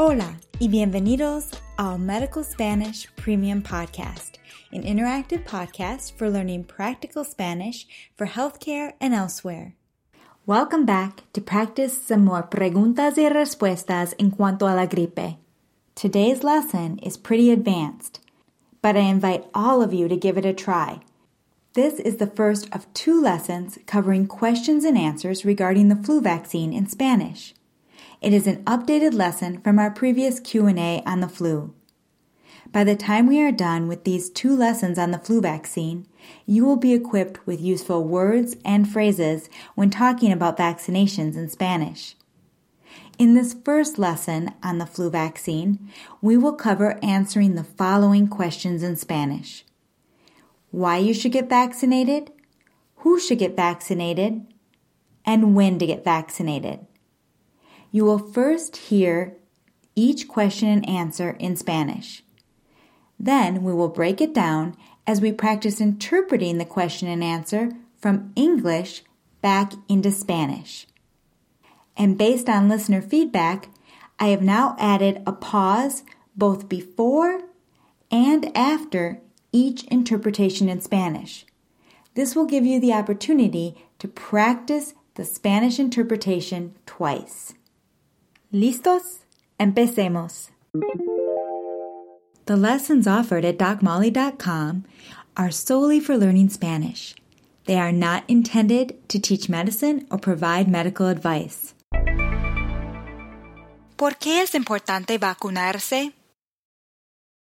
Hola y bienvenidos al Medical Spanish Premium Podcast, an interactive podcast for learning practical Spanish for healthcare and elsewhere. Welcome back to practice some more preguntas y respuestas en cuanto a la gripe. Today's lesson is pretty advanced, but I invite all of you to give it a try. This is the first of two lessons covering questions and answers regarding the flu vaccine in Spanish. It is an updated lesson from our previous Q&A on the flu. By the time we are done with these two lessons on the flu vaccine, you will be equipped with useful words and phrases when talking about vaccinations in Spanish. In this first lesson on the flu vaccine, we will cover answering the following questions in Spanish. Why you should get vaccinated, who should get vaccinated, and when to get vaccinated. You will first hear each question and answer in Spanish. Then we will break it down as we practice interpreting the question and answer from English back into Spanish. And based on listener feedback, I have now added a pause both before and after each interpretation in Spanish. This will give you the opportunity to practice the Spanish interpretation twice. ¿Listos? Empecemos. The lessons offered at DocMolly.com are solely for learning Spanish. They are not intended to teach medicine or provide medical advice. ¿Por qué es importante vacunarse?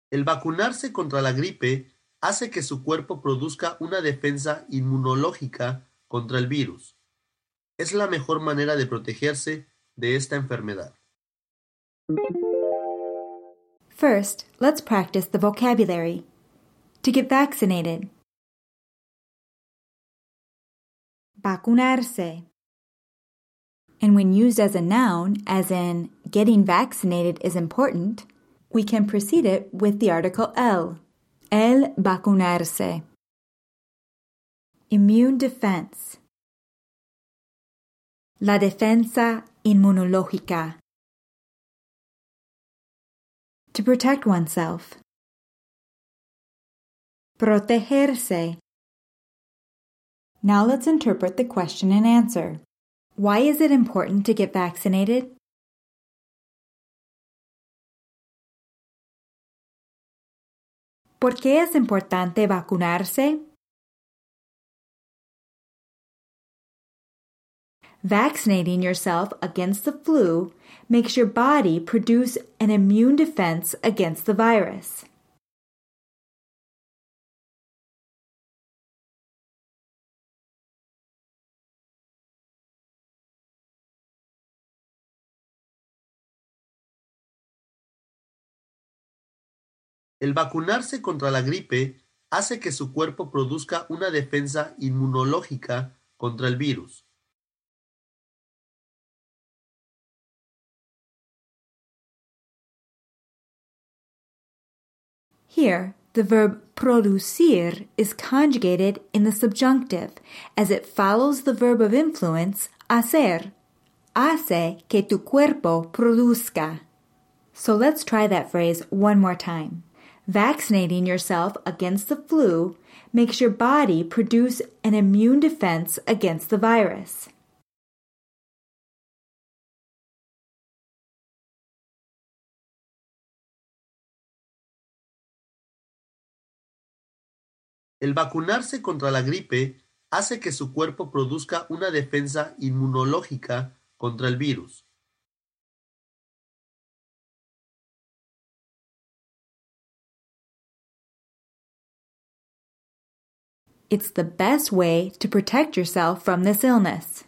El vacunarse contra la gripe hace que su cuerpo produzca una defensa inmunológica contra el virus. Es la mejor manera de protegerse de esta enfermedad. First, let's practice the vocabulary. To get vaccinated. Vacunarse. And when used as a noun, as in getting vaccinated is important, we can precede it with the article el. El vacunarse. Immune defense. La defensa inmunológica. To protect oneself. Protegerse. Now let's interpret the question and answer. Why is it important to get vaccinated? ¿Por qué es importante vacunarse? Vaccinating yourself against the flu makes your body produce an immune defense against the virus. El vacunarse contra la gripe hace que su cuerpo produzca una defensa inmunológica contra el virus. Here, the verb producir is conjugated in the subjunctive as it follows the verb of influence hacer. Hace que tu cuerpo produzca. So let's try that phrase one more time. Vaccinating yourself against the flu makes your body produce an immune defense against the virus. El vacunarse contra la gripe hace que su cuerpo produzca una defensa inmunológica contra el virus. It's the best way to protect yourself from this illness.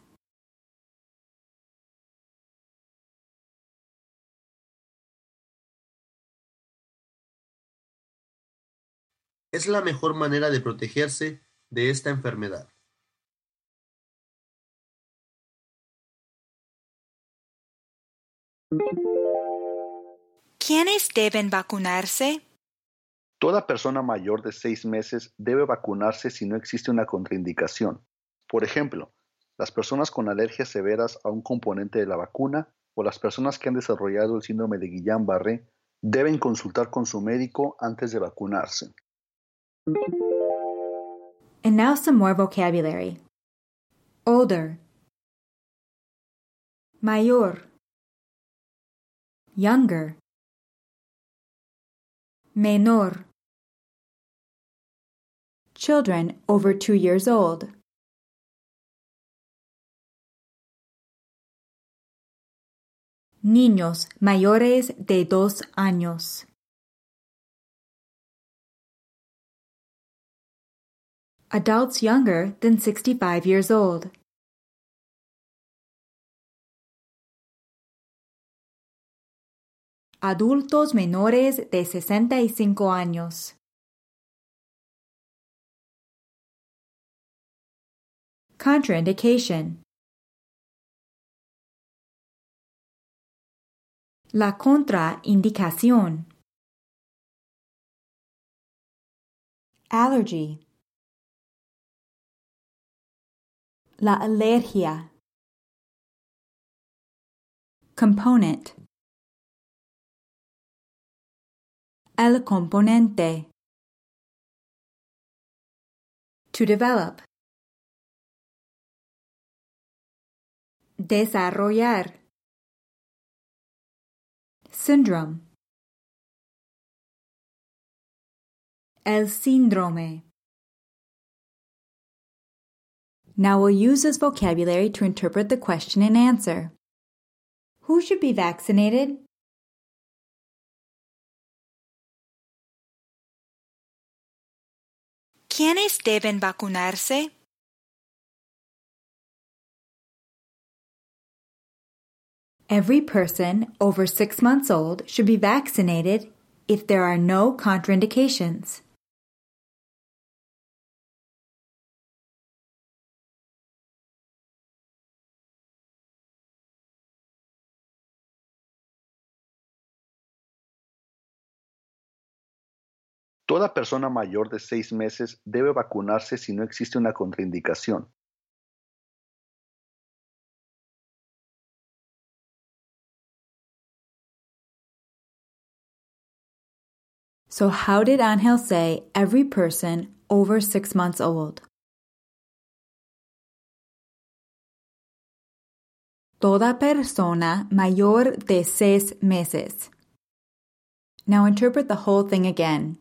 Es la mejor manera de protegerse de esta enfermedad. ¿Quiénes deben vacunarse? Toda persona mayor de seis meses debe vacunarse si no existe una contraindicación. Por ejemplo, las personas con alergias severas a un componente de la vacuna o las personas que han desarrollado el síndrome de Guillain-Barré deben consultar con su médico antes de vacunarse. And now some more vocabulary. Older. Mayor. Younger. Menor. Children over two years old. Niños mayores de dos años. Adults younger than 65 years old. Adultos menores de 65 años. Contraindication. La contraindicación. Allergy. La alergia. Component. El componente. To develop. Desarrollar. Syndrome. El síndrome. Now we'll use this vocabulary to interpret the question and answer. Who should be vaccinated? ¿Quiénes deben vacunarse? Every person over six months old should be vaccinated if there are no contraindications. Toda persona mayor de seis meses debe vacunarse si no existe una contraindicación. So, how did Angel say every person over six months old? Toda persona mayor de seis meses. Now interpret the whole thing again.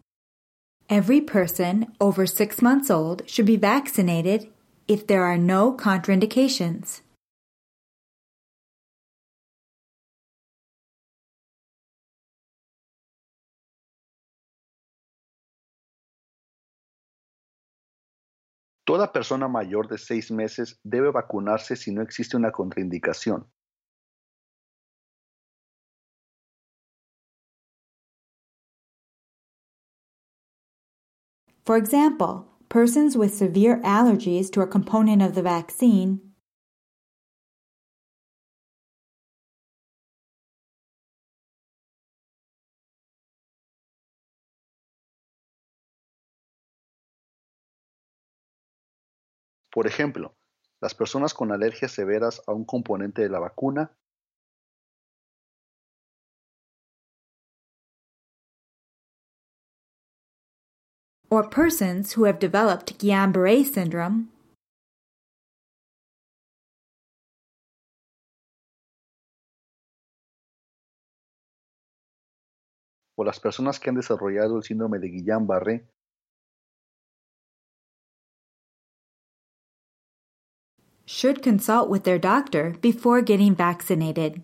Every person over six months old should be vaccinated if there are no contraindications. Toda persona mayor de seis meses debe vacunarse si no existe una contraindicación. For example, persons with severe allergies to a component of the vaccine Por ejemplo, las personas con alergias severas a un componente de la vacuna or persons who have developed Guillain-Barré syndrome o las personas que han desarrollado el síndrome de Guillain-Barré should consult with their doctor before getting vaccinated.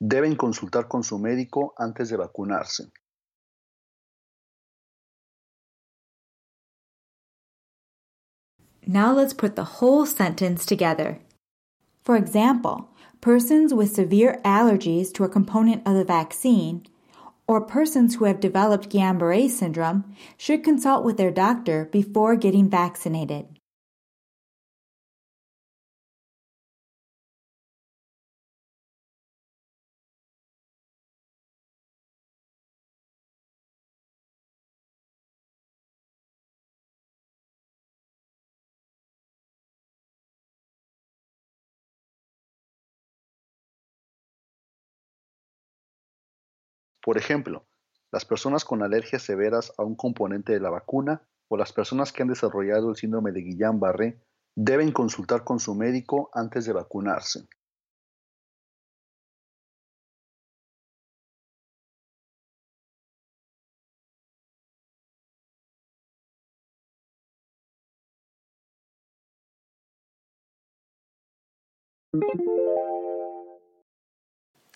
Deben consultar con su médico antes de vacunarse. Now let's put the whole sentence together. For example, persons with severe allergies to a component of the vaccine or persons who have developed Guillain-Barré syndrome should consult with their doctor before getting vaccinated. Por ejemplo, las personas con alergias severas a un componente de la vacuna o las personas que han desarrollado el síndrome de Guillain-Barré deben consultar con su médico antes de vacunarse.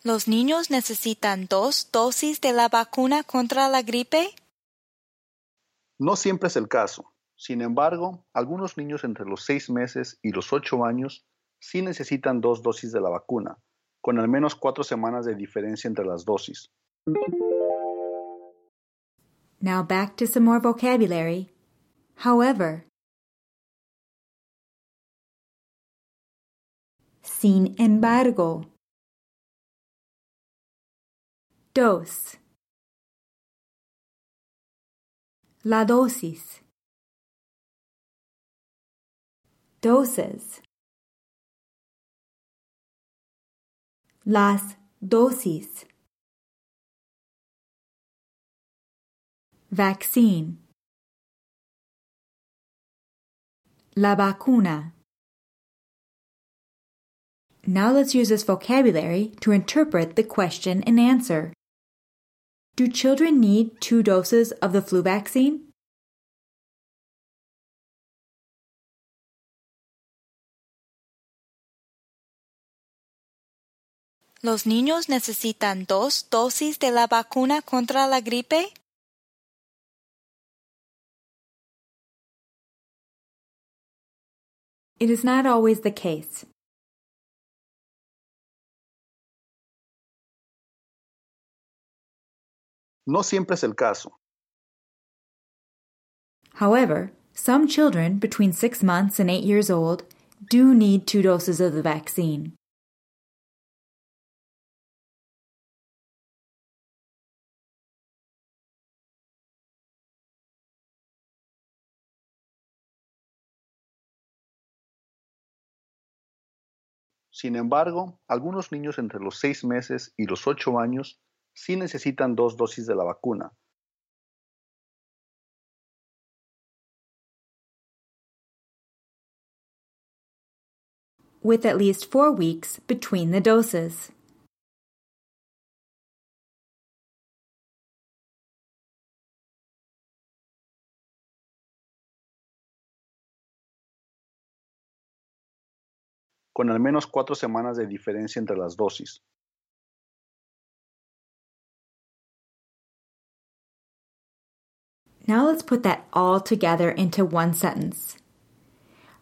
¿Los niños necesitan dos dosis de la vacuna contra la gripe? No siempre es el caso. Sin embargo, algunos niños entre los seis meses y los ocho años sí necesitan dos dosis de la vacuna, con al menos cuatro semanas de diferencia entre las dosis. Now back to some more vocabulary. However, sin embargo, dos, la dosis, doses, las dosis, vaccine, la vacuna. Now let's use this vocabulary to interpret the question and answer. Do children need two doses of the flu vaccine? ¿Los niños necesitan dos dosis de la vacuna contra la gripe? It is not always the case. No siempre es el caso. However, some children between six months and eight years old do need two doses of the vaccine. Sin embargo, algunos niños entre los seis meses y los ocho años sí necesitan dos dosis de la vacuna. With at least four weeks between the doses. con al menos cuatro semanas de diferencia entre las dosis. Now let's put that all together into one sentence.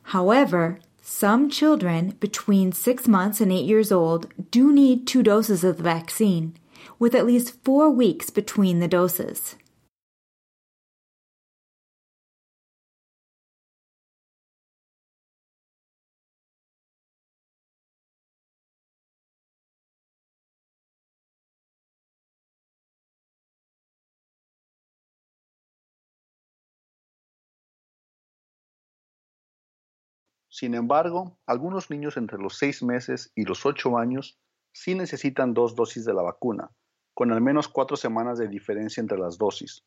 However, some children between six months and eight years old do need two doses of the vaccine, with at least four weeks between the doses. Sin embargo, algunos niños entre los seis meses y los ocho años sí necesitan dos dosis de la vacuna, con al menos cuatro semanas de diferencia entre las dosis.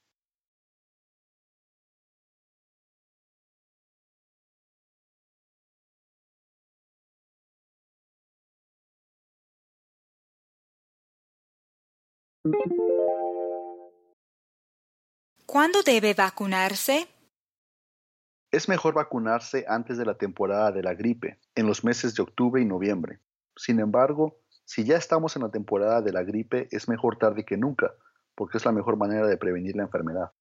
¿Cuándo debe vacunarse? Es mejor vacunarse antes de la temporada de la gripe, en los meses de octubre y noviembre. Sin embargo, si ya estamos en la temporada de la gripe, es mejor tarde que nunca, porque es la mejor manera de prevenir la enfermedad.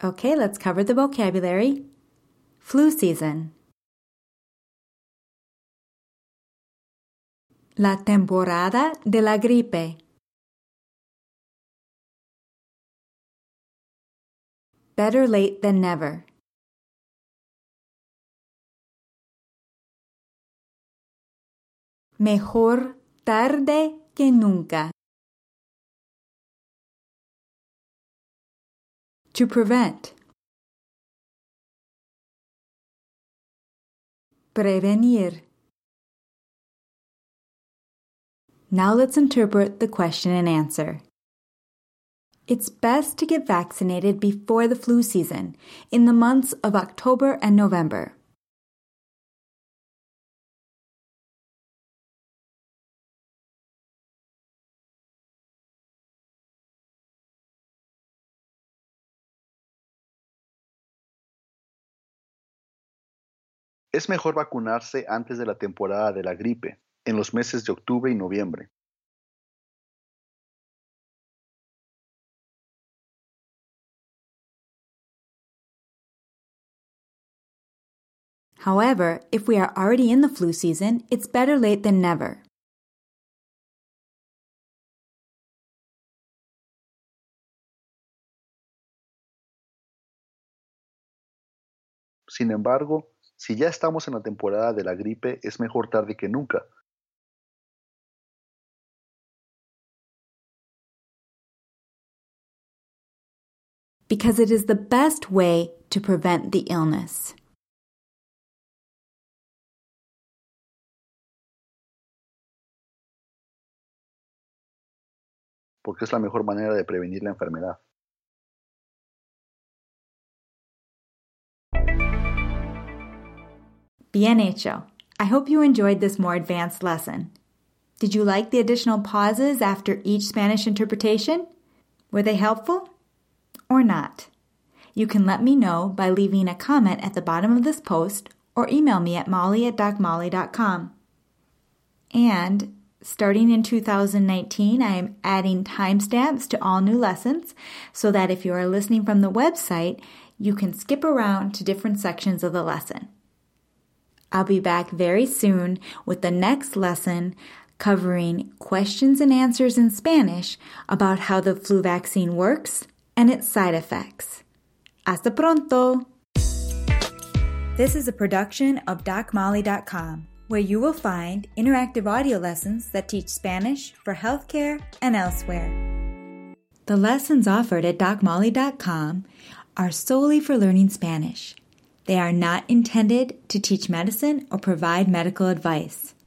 Okay, let's cover the vocabulary. Flu season. La temporada de la gripe. Better late than never. Mejor tarde que nunca. To prevent. Prevenir. Now let's interpret the question and answer. It's best to get vaccinated before the flu season, in the months of October and November. Es mejor vacunarse antes de la temporada de la gripe, en los meses de octubre y noviembre. However, if we are already in the flu season, it's better late than never. Sin embargo, si ya estamos en la temporada de la gripe, es mejor tarde que nunca. Because it is the best way to prevent the illness. Porque es la mejor manera de prevenir la enfermedad. Bien hecho. I hope you enjoyed this more advanced lesson. Did you like the additional pauses after each Spanish interpretation? Were they helpful? Or not? You can let me know by leaving a comment at the bottom of this post or email me at molly at docmolly.com. And starting in 2019, I am adding timestamps to all new lessons so that if you are listening from the website, you can skip around to different sections of the lesson. I'll be back very soon with the next lesson covering questions and answers in Spanish about how the flu vaccine works and its side effects. Hasta pronto! This is a production of DocMolly.com, where you will find interactive audio lessons that teach Spanish for healthcare and elsewhere. The lessons offered at DocMolly.com are solely for learning Spanish. They are not intended to teach medicine or provide medical advice.